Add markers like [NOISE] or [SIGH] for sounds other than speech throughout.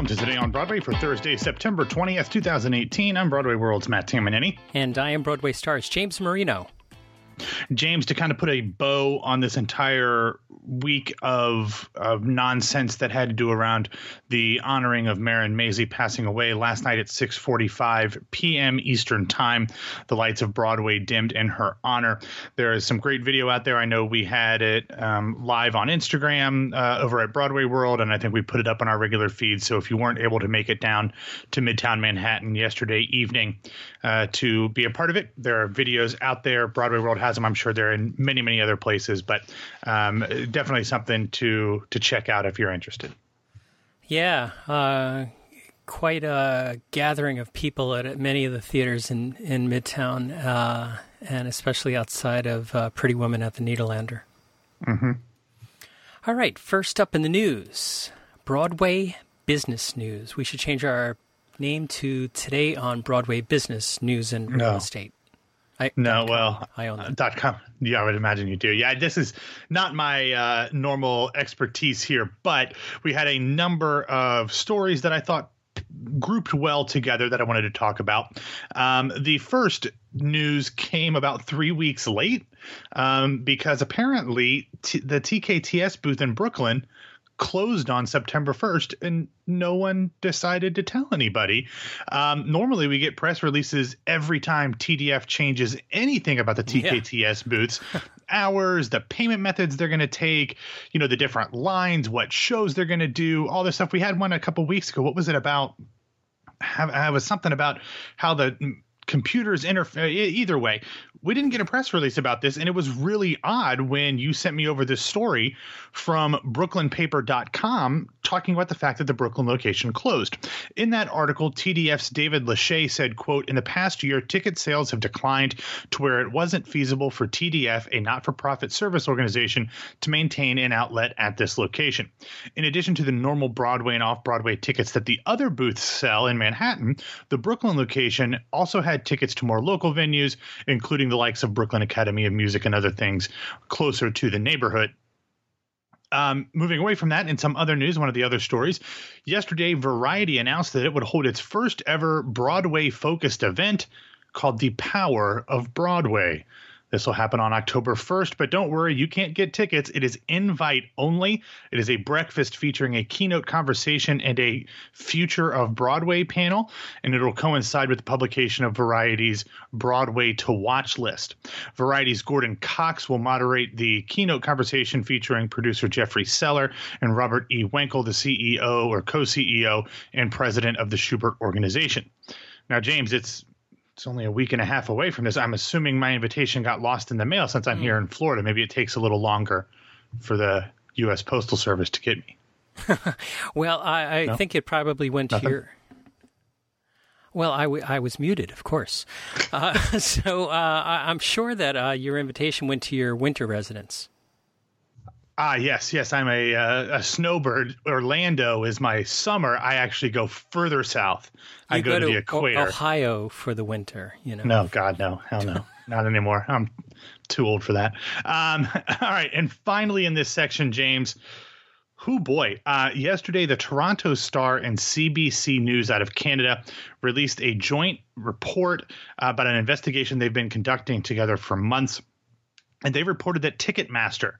welcome to Today on Broadway for Thursday, September 20th, 2018. I'm Broadway World's Matt Tamanini. And I am Broadway Stars James Marino. James, to kind of put a bow on this entire week of of nonsense that had to do around the honoring of Marin Mazzie passing away last night at 6:45 p.m. Eastern Time. The lights of Broadway dimmed in her honor. There is some great video out there. I know we had it um, live on Instagram uh, over at Broadway World, and I think we put it up on our regular feed. So if you weren't able to make it down to Midtown Manhattan yesterday evening uh, to be a part of it, there are videos out there. Broadway World has I'm sure they're in many many other places, but um, definitely something to to check out if you're interested. Yeah, uh, quite a gathering of people at many of the theaters in in Midtown, uh, and especially outside of uh, Pretty Woman at the Nederlander. Mm-hmm. All right, first up in the news, Broadway business news. We should change our name to Today on Broadway Business News and Real No. Estate. I, No, well, I own uh, that. dot com. Yeah, I would imagine you do. Yeah, this is not my uh, normal expertise here, but we had a number of stories that I thought grouped well together that I wanted to talk about. Um, the first news came about three weeks late um, because apparently t- the TKTS booth in Brooklyn closed on September 1st and no one decided to tell anybody. Um, normally, we get press releases every time TDF changes anything about the TKTS booths. [LAUGHS] Hours, the payment methods they're going to take, you know, the different lines, what shows they're going to do, all this stuff. We had one a couple weeks ago. What was it about? Have, have was something about how the computers interfere. Uh, either way, we didn't get a press release about this, and it was really odd when you sent me over this story from BrooklynPaper.com talking about the fact that the Brooklyn location closed. In that article, TDF's David LeShay said, "quote In the past year, ticket sales have declined to where it wasn't feasible for TDF, a not-for-profit service organization, to maintain an outlet at this location. In addition to the normal Broadway and off-Broadway tickets that the other booths sell in Manhattan, the Brooklyn location also had tickets to more local venues, including the likes of Brooklyn Academy of Music and other things closer to the neighborhood." Um, moving away from that, in some other news, one of the other stories, yesterday Variety announced that it would hold its first ever Broadway focused event called The Power of Broadway. This will happen on October 1st, but don't worry, you can't get tickets. It is invite only. It is a breakfast featuring a keynote conversation and a Future of Broadway panel, and it'll coincide with the publication of Variety's Broadway to Watch list. Variety's Gordon Cox will moderate the keynote conversation featuring producer Jeffrey Seller and Robert E. Wankel, the CEO or co CEO and president of the Shubert Organization. Now, James, it's it's only a week and a half away from this. I'm assuming my invitation got lost in the mail since I'm here in Florida. Maybe it takes a little longer for the U.S. Postal Service to get me. [LAUGHS] Well, I, I No? think it probably went Nothing? to your. Well, I, w- I was muted, of course. Uh, [LAUGHS] so uh, I, I'm sure that uh, your invitation went to your winter residence. Ah, yes, yes. I'm a uh, a snowbird. Orlando is my summer. I actually go further south. I You go, to, the O- equator. Ohio for the winter. You know. No, God, no, hell no, not anymore. I'm too old for that. Um, [LAUGHS] all right, and finally in this section, James. Who boy? Uh, yesterday, the Toronto Star and CBC News out of Canada released a joint report uh, about an investigation they've been conducting together for months, and they reported that Ticketmaster,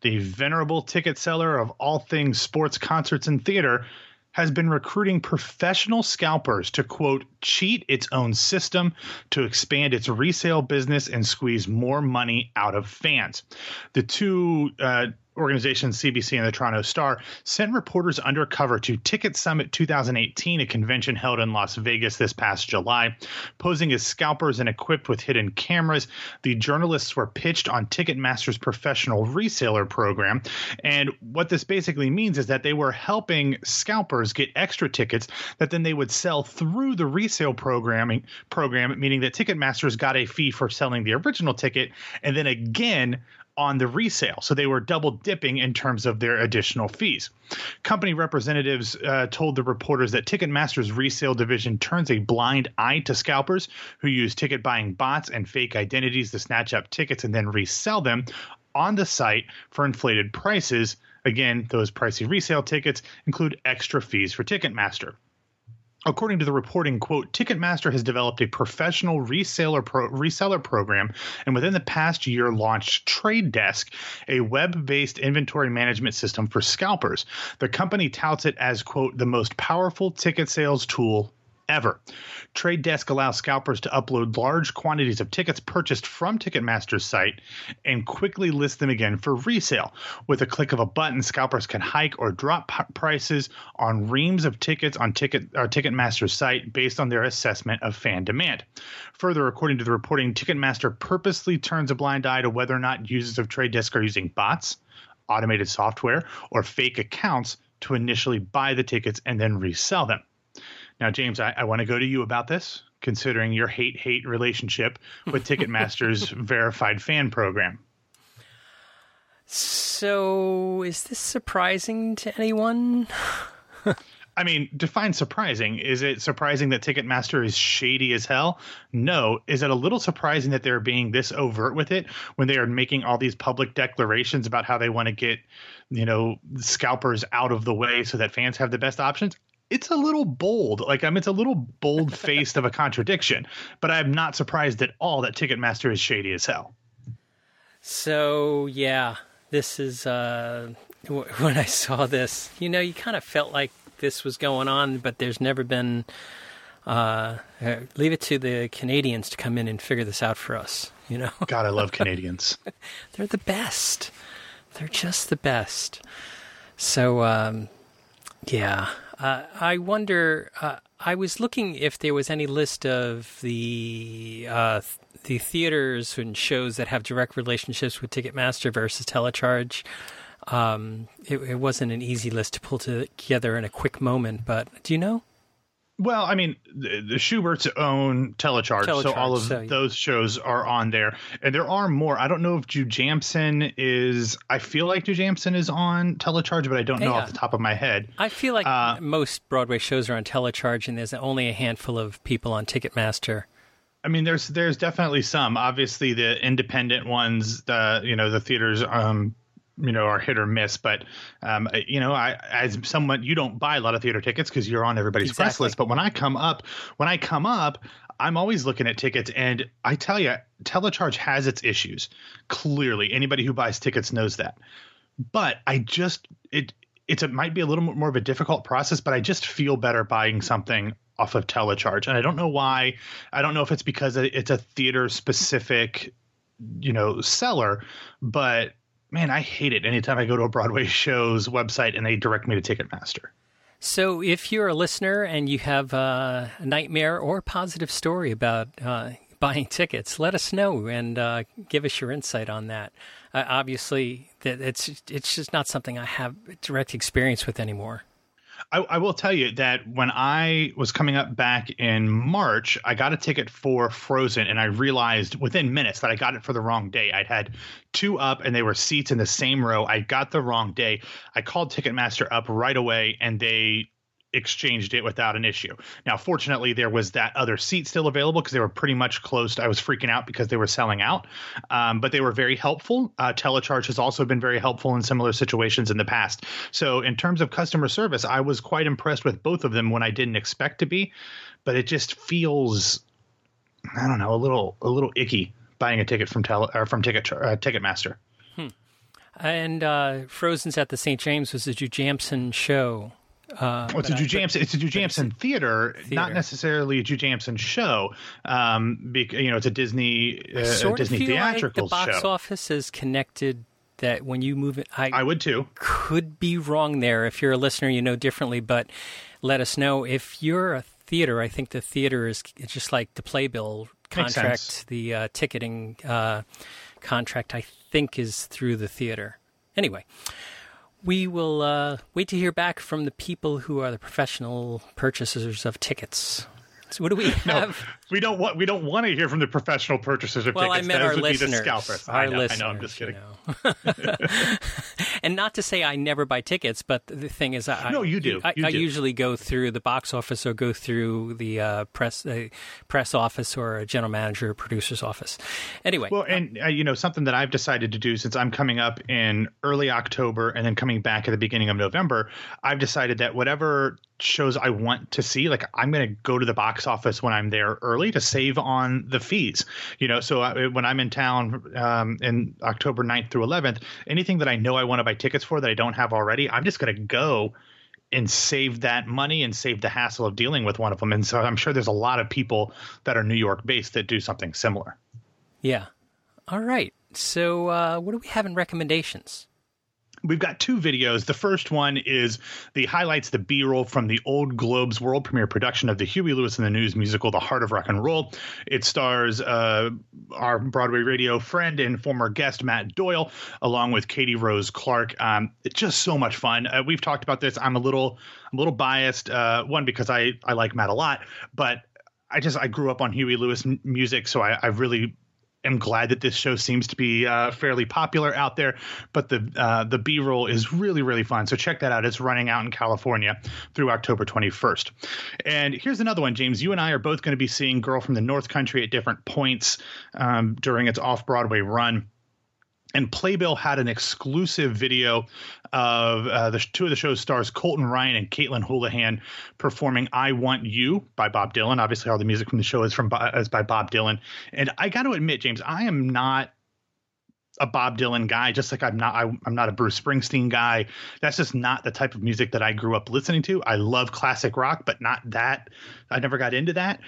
the venerable ticket seller of all things sports, concerts, and theater, has been recruiting professional scalpers to quote cheat its own system to expand its resale business and squeeze more money out of fans. The two uh, organizations, CBC and the Toronto Star, sent reporters undercover to Ticket Summit 2018, a convention held in Las Vegas this past July. Posing as scalpers and equipped with hidden cameras, the journalists were pitched on Ticketmaster's professional reseller program. And what this basically means is that they were helping scalpers get extra tickets that then they would sell through the resale programming program, meaning that Ticketmaster's got a fee for selling the original ticket and then again on the resale. So they were double dipping in terms of their additional fees. Company representatives uh, told the reporters that Ticketmaster's resale division turns a blind eye to scalpers who use ticket buying bots and fake identities to snatch up tickets and then resell them on the site for inflated prices Again, those pricey resale tickets include extra fees for Ticketmaster. According to the reporting, quote, Ticketmaster has developed a professional reseller pro- reseller program and within the past year launched Trade Desk, a web-based inventory management system for scalpers. The company touts it as, quote, the most powerful ticket sales tool ever. Trade Desk allows scalpers to upload large quantities of tickets purchased from Ticketmaster's site and quickly list them again for resale. With a click of a button, scalpers can hike or drop p- prices on reams of tickets on Ticket uh, Ticketmaster's site based on their assessment of fan demand. Further, according to the reporting, Ticketmaster purposely turns a blind eye to whether or not users of Trade Desk are using bots, automated software, or fake accounts to initially buy the tickets and then resell them. Now, James, I, I want to go to you about this, considering your hate hate relationship with Ticketmaster's [LAUGHS] verified fan program. So, is this surprising to anyone? I mean, define surprising. Is it surprising that Ticketmaster is shady as hell? No. Is it a little surprising that they're being this overt with it when they are making all these public declarations about how they want to get, you know, scalpers out of the way so that fans have the best options? It's a little bold. Like, I mean, it's a little bold [LAUGHS] faced of a contradiction, but I'm not surprised at all that Ticketmaster is shady as hell. So, yeah, this is, uh, w- [LAUGHS] when I saw this, you know, you kind of felt like this was going on, but there's never been. Uh, uh, leave it to the Canadians to come in and figure this out for us. You know, God, I love [LAUGHS] Canadians. they're the best. They're just the best. So, um, yeah, uh, I wonder. Uh, I was looking if there was any list of the uh, the theaters and shows that have direct relationships with Ticketmaster versus Telecharge. Um, it, it wasn't an easy list to pull together in a quick moment, but do you know? Well, I mean, the, the Shubert's own telecharge, so all of so- those shows are on there, and there are more. I don't know if Jujamcyn is. I feel like Jujamcyn is on telecharge, but I don't know Yeah. off the top of my head. I feel like Uh, most Broadway shows are on Telecharge, and there's only a handful of people on Ticketmaster. I mean, there's there's definitely some. Obviously, the independent ones, the you know the theaters, um, you know, are hit or miss. But um, you know, I as someone, you don't buy a lot of theater tickets because you're on everybody's press list. But when I come up, when I come up, I'm always looking at tickets, and I tell you, telecharge has its issues. Clearly, anybody who buys tickets knows that. But I just it it's it might be a little more of a difficult process, but I just feel better buying something off of telecharge, and I don't know why. I don't know if it's because it's a theater specific, you know, seller, but man, I hate it anytime I go to a Broadway [LAUGHS] show's website and they direct me to Ticketmaster. So, if you're a listener and you have a nightmare or positive story about uh, buying tickets, let us know and uh, give us your insight on that. Uh, obviously, that it's it's just not something I have direct experience with anymore. I, I will tell you that when I was coming up back in March, I got a ticket for Frozen, and I realized within minutes that I got it for the wrong day. I'd had two up, and they were seats in the same row. I got the wrong day. I called Ticketmaster up right away, and they exchanged it without an issue. Now, fortunately, there was that other seat still available because they were pretty much closed. I was freaking out because they were selling out, um, but they were very helpful. Uh, Telecharge has also been very helpful in similar situations in the past. So, in terms of customer service, I was quite impressed with both of them when I didn't expect to be, but it just feels, I don't know, a little a little icky buying a ticket from tele or from Ticket uh, Ticketmaster. And uh, Frozen's at the St. James was a Jujamcyn show. Uh, Well, it's a Jujamcyn. It's a Jujamcyn theater, not necessarily a Jujamcyn show. Um, because you know, it's a Disney uh, sort Disney feel like theatrical the box show. office is connected. That when you move it, I, I would too. could be wrong there. If you're a listener, you know differently, but let us know. If you're a theater, I think the theater is just like the playbill contract, the uh, ticketing uh, contract, I think is through the theater. Anyway, we will uh, wait to hear back from the people who are the professional purchasers of tickets. So what do we [LAUGHS] have? We don't want we don't want to hear from the professional purchasers of well, tickets. I meant Those our listeners. Scalpers. Our I know, listeners. I know. I'm just kidding. you know. [LAUGHS] and not to say I never buy tickets, but the thing is, I No, you do. I, You I do. usually go through the box office or go through the uh, press uh, press office or a general manager or producer's office. Anyway, Well, and uh, you know something that I've decided to do since I'm coming up in early October and then coming back at the beginning of November, I've decided that whatever shows I want to see, like I'm going to go to the box office when I'm there early to save on the fees. You know, so I, when I'm in town um, in October 9th through 11th, anything that I know I want to buy tickets for that I don't have already, I'm just going to go and save that money and save the hassle of dealing with one of them. And so I'm sure there's a lot of people that are New York based that do something similar. yeah. All right. So, uh, what do we have in recommendations? We've got two videos. The first one is the highlights the B-roll from the Old Globes world premiere production of the Huey Lewis and the News musical, The Heart of Rock and Roll. It stars uh, our Broadway radio friend and former guest Matt Doyle, along with Katie Rose Clarke. Um, it's just so much fun. Uh, we've talked about this. I'm a little, I'm a little biased. Uh, one because I I like Matt a lot, but I just I grew up on Huey Lewis music, so I, I really am glad that this show seems to be uh, fairly popular out there. But the uh, the B roll is really really fun. So check that out. It's running out in California through October 21st. And here's another one, James. You and I are both going to be seeing Girl from the North Country at different points um, during its off Broadway run. And Playbill had an exclusive video of uh, the two of the show's stars, Colton Ryan and Caitlin Houlahan, performing "I Want You" by Bob Dylan. Obviously, all the music from the show is from is by Bob Dylan. And I got to admit, James, I am not a Bob Dylan guy, just like I'm not I, I'm not a Bruce Springsteen guy. That's just not the type of music that I grew up listening to. I love classic rock, but not that. I never got into that.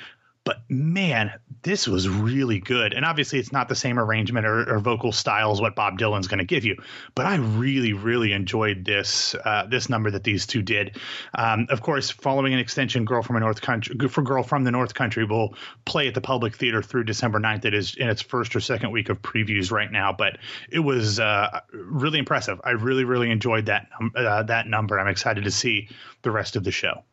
But man, this was really good. And obviously, it's not the same arrangement or, or vocal style as what Bob Dylan's going to give you. But I really, really enjoyed this uh, this number that these two did. Um, of course, following an extension, "Girl from a North Country" for "Girl from the North Country" will play at the Public Theater through December 9th. It is in its first or second week of previews right now, but it was uh, really impressive. I really, really enjoyed that uh, that number. I'm excited to see the rest of the show.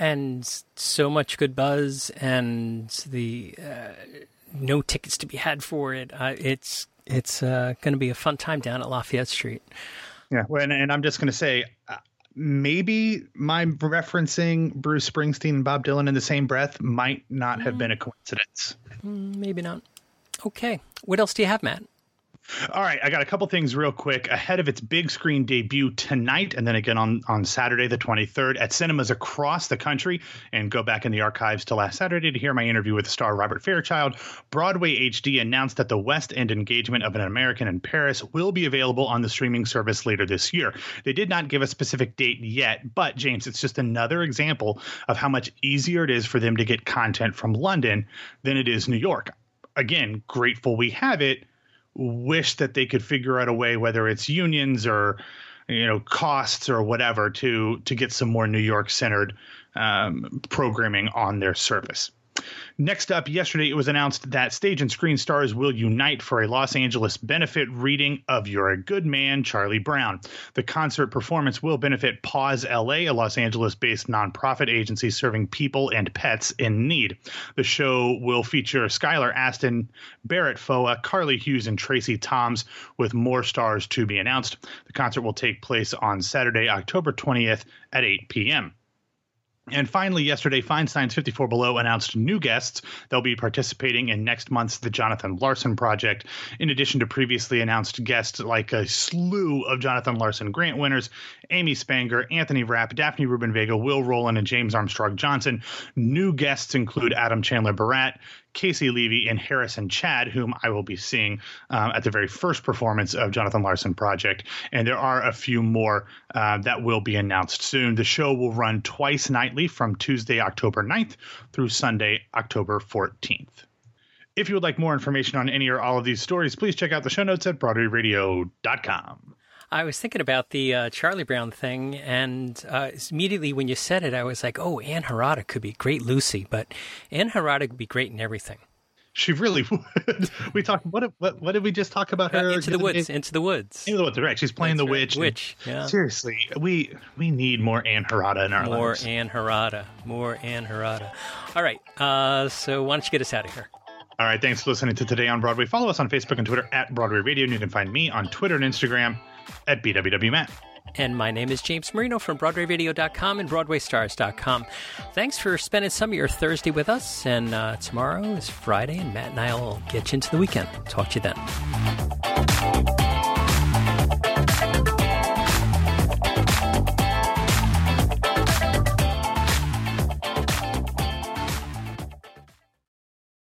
And so much good buzz and the uh, no tickets to be had for it. Uh, it's it's uh, going to be a fun time down at Lafayette Street. Yeah, well, and, and I'm just going to say, uh, maybe my referencing Bruce Springsteen and Bob Dylan in the same breath might not have been a coincidence. Maybe not. Okay, what else do you have, Matt? All right, I got a couple things real quick ahead of its big screen debut tonight, and then again on on Saturday the 23rd at cinemas across the country. And go back in the archives to last Saturday to hear my interview with the star Robert Fairchild. Broadway HD announced that the West End engagement of An American in Paris will be available on the streaming service later this year. They did not give a specific date yet, but James, it's just another example of how much easier it is for them to get content from London than it is New York. Again, grateful we have it wish that they could figure out a way, whether it's unions or you know costs or whatever, to to get some more New York centered um, programming on their service. Next up, yesterday it was announced that stage and screen stars will unite for a Los Angeles benefit reading of You're a Good Man, Charlie Brown. The concert performance will benefit PAWS LA, a Los Angeles based nonprofit agency serving people and pets in need. The show will feature Skylar Astin, Barrett Foa, Carly Hughes, and Tracie Thoms, with more stars to be announced. The concert will take place on Saturday, October 20th at 8 p.m. And finally, yesterday, Feinstein's 54 Below announced new guests. They'll be participating in next month's The Jonathan Larson Project, in addition to previously announced guests like a slew of Jonathan Larson grant winners Amy Spanger, Anthony Rapp, Daphne Rubin Vega, Will Roland, and James Armstrong Johnson. New guests include Adam Chanler-Berat, Caissie Levy, and Harrison Chad, whom I will be seeing um, at the very first performance of Jonathan Larson Project. And there are a few more uh, that will be announced soon. The show will run twice nightly from Tuesday, October 9th through Sunday, October 14th. If you would like more information on any or all of these stories, please check out the show notes at BroadwayRadio.com. I was thinking about the uh, Charlie Brown thing, and uh, immediately when you said it, I was like, "Oh, Ann Harada could be great Lucy, but Ann Harada could be great in everything." She really [LAUGHS] would. we talked. What, what? What did we just talk about her? Uh, into the woods. Into the woods. Into the woods. Right. She's playing That's the right. witch. Witch. Yeah. Seriously, we we need more Ann Harada in our More lives. More Ann Harada. More Ann Harada. All right. Uh, so why don't you get us out of here? All right. Thanks for listening to Today on Broadway. Follow us on Facebook and Twitter at Broadway Radio, and you can find me on Twitter and Instagram at BWWMatt. And my name is James Marino from BroadwayRadio.com and BroadwayStars.com. Thanks for spending some of your Thursday with us. And uh, tomorrow is Friday, and Matt and I will get you into the weekend. Talk to you then.